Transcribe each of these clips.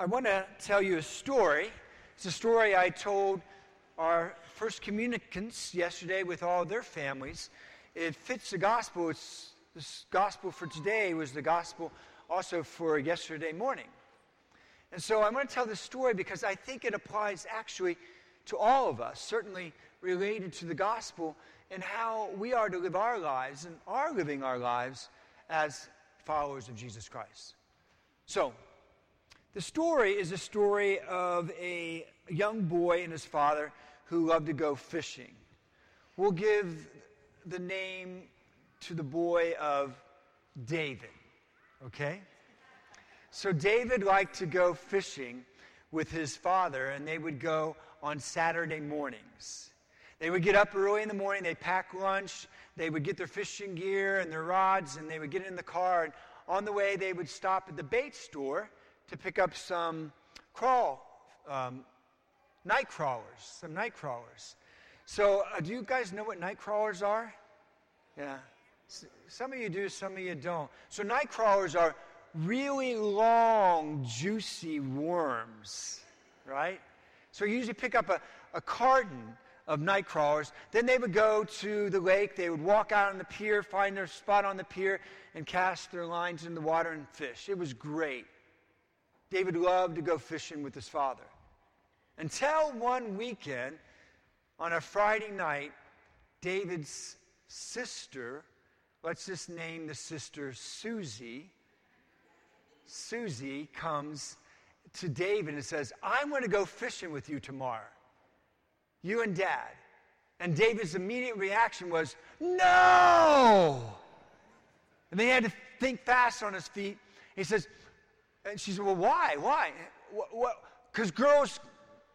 I want to tell you a story. It's a story I told our first communicants yesterday with all their families. It fits the gospel. It's, the gospel for today was the gospel also for yesterday morning. And so I'm going to tell this story because I think it applies actually to all of us, certainly related to the gospel and how we are to live our lives and are living our lives as followers of Jesus Christ. So, the story is a story of a young boy and his father who loved to go fishing. We'll give the name to the boy of David, okay? So, David liked to go fishing with his father, and they would go on Saturday mornings. They would get up early in the morning, they'd pack lunch, they would get their fishing gear and their rods, and they would get in the car. And on the way, they would stop at the bait store to pick up some crawl, um, night crawlers, some night crawlers. So, uh, do you guys know what night crawlers are? Yeah. S- some of you do, some of you don't. So, night crawlers are really long, juicy worms, right? So, you usually pick up a, a carton of night crawlers. Then they would go to the lake, they would walk out on the pier, find their spot on the pier, and cast their lines in the water and fish. It was great. David loved to go fishing with his father. Until one weekend, on a Friday night, David's sister, let's just name the sister Susie, Susie comes to David and says, I'm going to go fishing with you tomorrow. You and dad. And David's immediate reaction was, No! And then he had to think fast on his feet. He says, and she said, Well, why? Why? Because girls,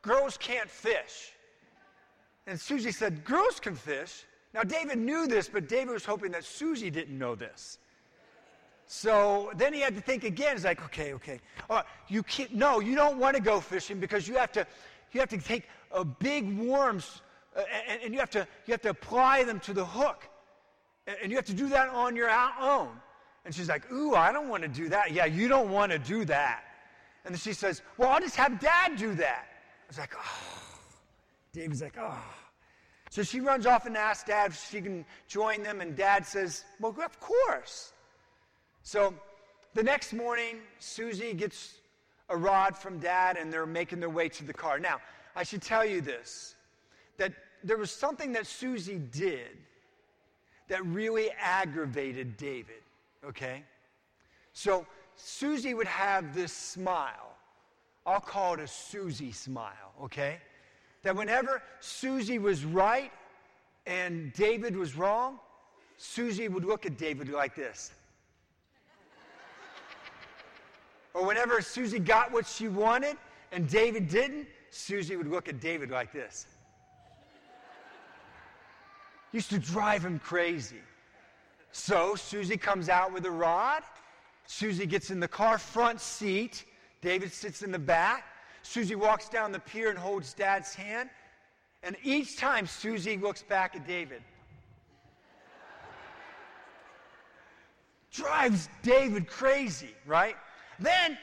girls can't fish. And Susie said, Girls can fish. Now, David knew this, but David was hoping that Susie didn't know this. So then he had to think again. He's like, okay, okay. Uh, you can't, no, you don't want to go fishing because you have to, you have to take a big worms and, and, you, have to, you have to apply them to the hook. And you have to do that on your own. And she's like, Ooh, I don't want to do that. Yeah, you don't want to do that. And then she says, Well, I'll just have dad do that. I was like, Oh. David's like, Oh. So she runs off and asks dad if she can join them. And dad says, Well, of course. So the next morning, Susie gets a rod from dad and they're making their way to the car. Now, I should tell you this that there was something that Susie did that really aggravated David okay? So Susie would have this smile. I'll call it a Susie smile, okay? That whenever Susie was right and David was wrong, Susie would look at David like this. or whenever Susie got what she wanted and David didn't, Susie would look at David like this. Used to drive him crazy. So Susie comes out with a rod. Susie gets in the car front seat. David sits in the back. Susie walks down the pier and holds dad's hand. And each time Susie looks back at David. Drives David crazy, right? Then,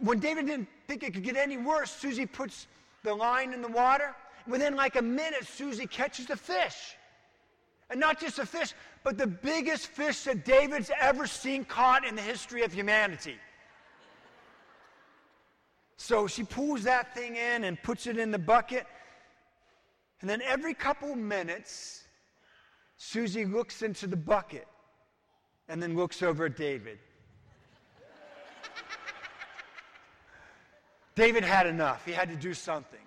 when David didn't think it could get any worse, Susie puts the line in the water. Within like a minute, Susie catches a fish. And not just a fish, but the biggest fish that David's ever seen caught in the history of humanity. So she pulls that thing in and puts it in the bucket. And then every couple minutes, Susie looks into the bucket and then looks over at David. David had enough. He had to do something.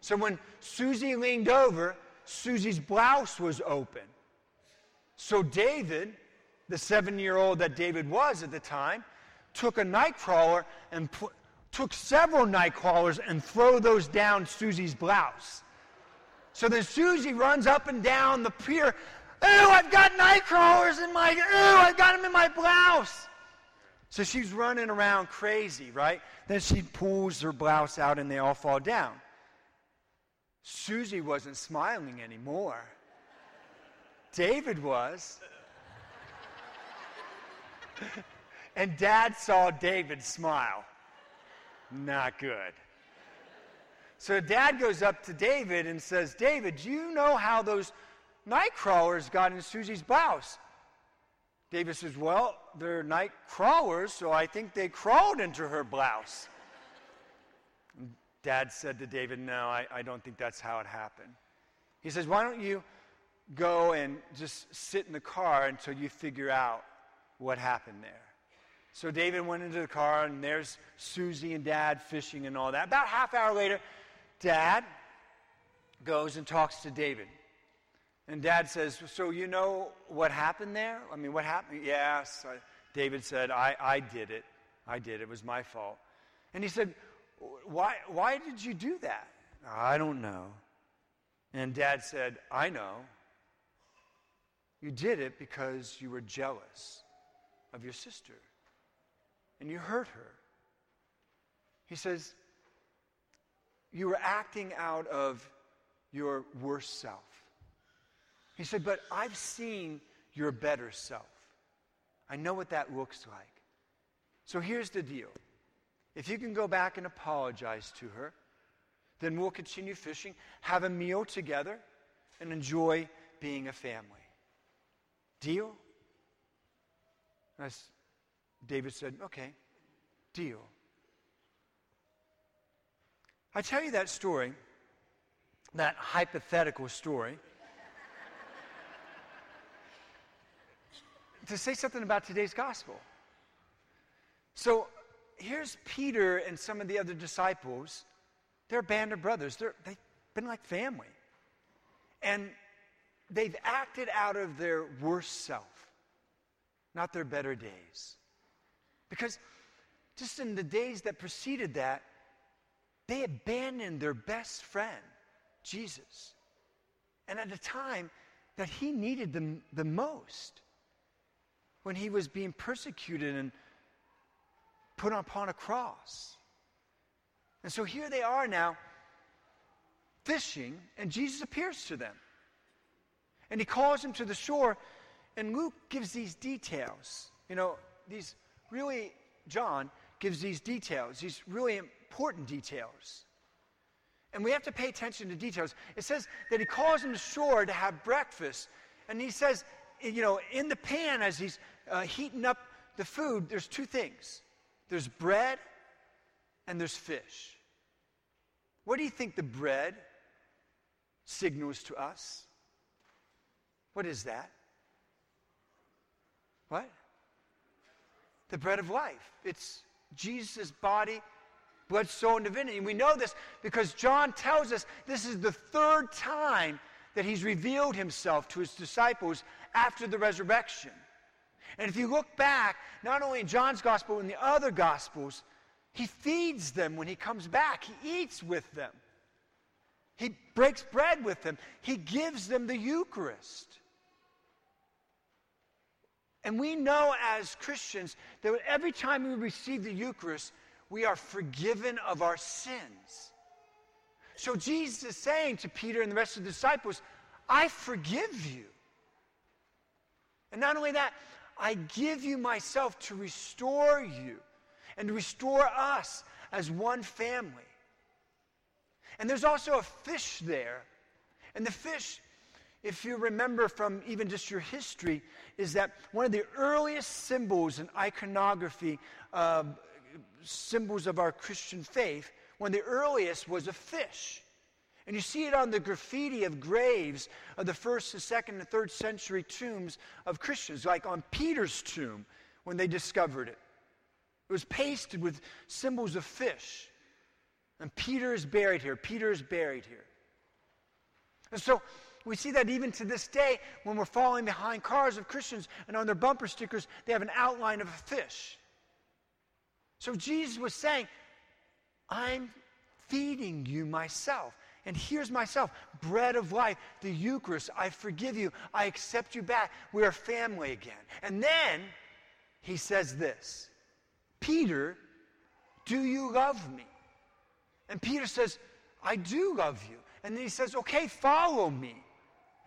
So when Susie leaned over, Susie's blouse was open. So David, the seven year old that David was at the time, took a night crawler and put, took several night crawlers and throw those down Susie's blouse. So then Susie runs up and down the pier. Oh, I've got night crawlers in my, oh, I've got them in my blouse. So she's running around crazy, right? Then she pulls her blouse out and they all fall down. Susie wasn't smiling anymore. David was. and dad saw David smile. Not good. So dad goes up to David and says, David, do you know how those night crawlers got in Susie's blouse? David says, Well, they're night crawlers, so I think they crawled into her blouse. Dad said to David, No, I, I don't think that's how it happened. He says, Why don't you go and just sit in the car until you figure out what happened there? So David went into the car, and there's Susie and Dad fishing and all that. About half hour later, Dad goes and talks to David. And Dad says, So you know what happened there? I mean, what happened? Yes. David said, I, I did it. I did. It was my fault. And he said, why, why did you do that? I don't know. And Dad said, I know. You did it because you were jealous of your sister and you hurt her. He says, You were acting out of your worst self. He said, But I've seen your better self. I know what that looks like. So here's the deal if you can go back and apologize to her, then we'll continue fishing, have a meal together, and enjoy being a family. Deal? As David said, Okay, deal. I tell you that story, that hypothetical story, to say something about today's gospel. So here's Peter and some of the other disciples. They're a band of brothers. They're, they've been like family. And they've acted out of their worst self, not their better days. Because just in the days that preceded that, they abandoned their best friend, Jesus. And at a time that he needed them the most when he was being persecuted and put upon a cross. And so here they are now fishing, and Jesus appears to them. And he calls them to the shore, and Luke gives these details. You know, these really, John gives these details, these really important details. And we have to pay attention to details. It says that he calls them to shore to have breakfast. And he says, you know, in the pan as he's uh, heating up the food, there's two things there's bread and there's fish. What do you think the bread signals to us? What is that? What? The bread of life. It's Jesus' body, blood, soul, and divinity. And we know this because John tells us this is the third time that he's revealed himself to his disciples after the resurrection. And if you look back, not only in John's gospel, but in the other gospels, he feeds them when he comes back. He eats with them. He breaks bread with them. He gives them the Eucharist. And we know as Christians that every time we receive the Eucharist, we are forgiven of our sins. So Jesus is saying to Peter and the rest of the disciples, I forgive you. And not only that, I give you myself to restore you and to restore us as one family. And there's also a fish there. And the fish, if you remember from even just your history, is that one of the earliest symbols in iconography, uh, symbols of our Christian faith, one of the earliest was a fish. And you see it on the graffiti of graves of the first, the second, and third century tombs of Christians, like on Peter's tomb when they discovered it. It was pasted with symbols of fish. And Peter is buried here. Peter is buried here. And so we see that even to this day, when we're following behind cars of Christians and on their bumper stickers, they have an outline of a fish. So Jesus was saying, I'm feeding you myself. And here's myself bread of life, the Eucharist. I forgive you. I accept you back. We're family again. And then he says this Peter, do you love me? And Peter says, I do love you. And then he says, Okay, follow me.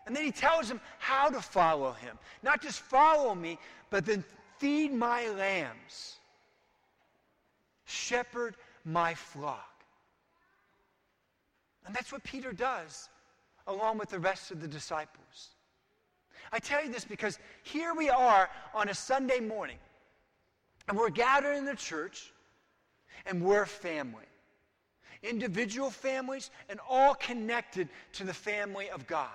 And then he tells him how to follow him. Not just follow me, but then feed my lambs. Shepherd my flock. And that's what Peter does, along with the rest of the disciples. I tell you this because here we are on a Sunday morning, and we're gathered in the church, and we're family. Individual families, and all connected to the family of God.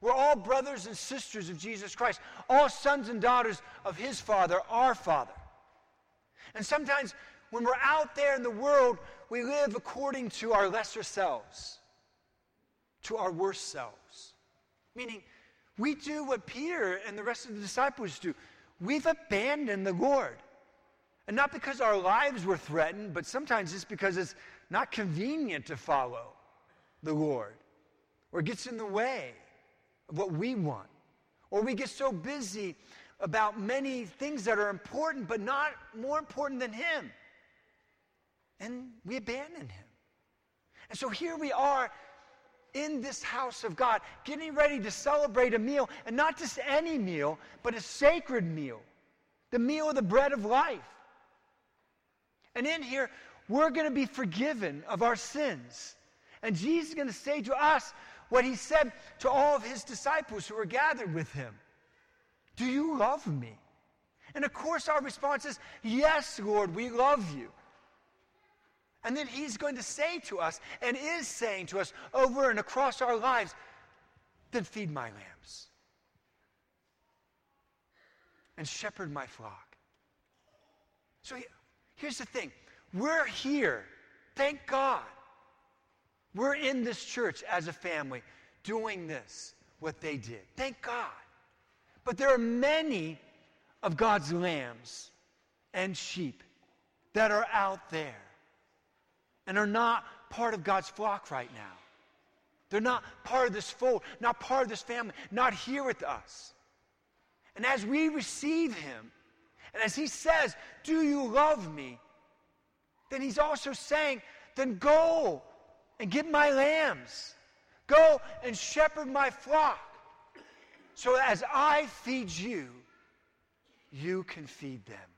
We're all brothers and sisters of Jesus Christ, all sons and daughters of His Father, our Father. And sometimes when we're out there in the world, we live according to our lesser selves, to our worst selves. Meaning, we do what Peter and the rest of the disciples do. We've abandoned the Lord. And not because our lives were threatened, but sometimes it's because it's not convenient to follow the Lord, or it gets in the way of what we want. Or we get so busy about many things that are important, but not more important than Him. And we abandon Him. And so here we are in this house of God, getting ready to celebrate a meal, and not just any meal, but a sacred meal the meal of the bread of life. And in here, we're going to be forgiven of our sins. And Jesus is going to say to us what he said to all of his disciples who were gathered with him Do you love me? And of course, our response is, Yes, Lord, we love you. And then he's going to say to us, and is saying to us over and across our lives, then feed my lambs and shepherd my flock. So here's the thing we're here, thank God. We're in this church as a family doing this, what they did. Thank God. But there are many of God's lambs and sheep that are out there and are not part of God's flock right now. They're not part of this fold, not part of this family, not here with us. And as we receive Him, and as He says, Do you love me? Then He's also saying, Then go and get my lambs. Go and shepherd my flock. So as I feed you, you can feed them.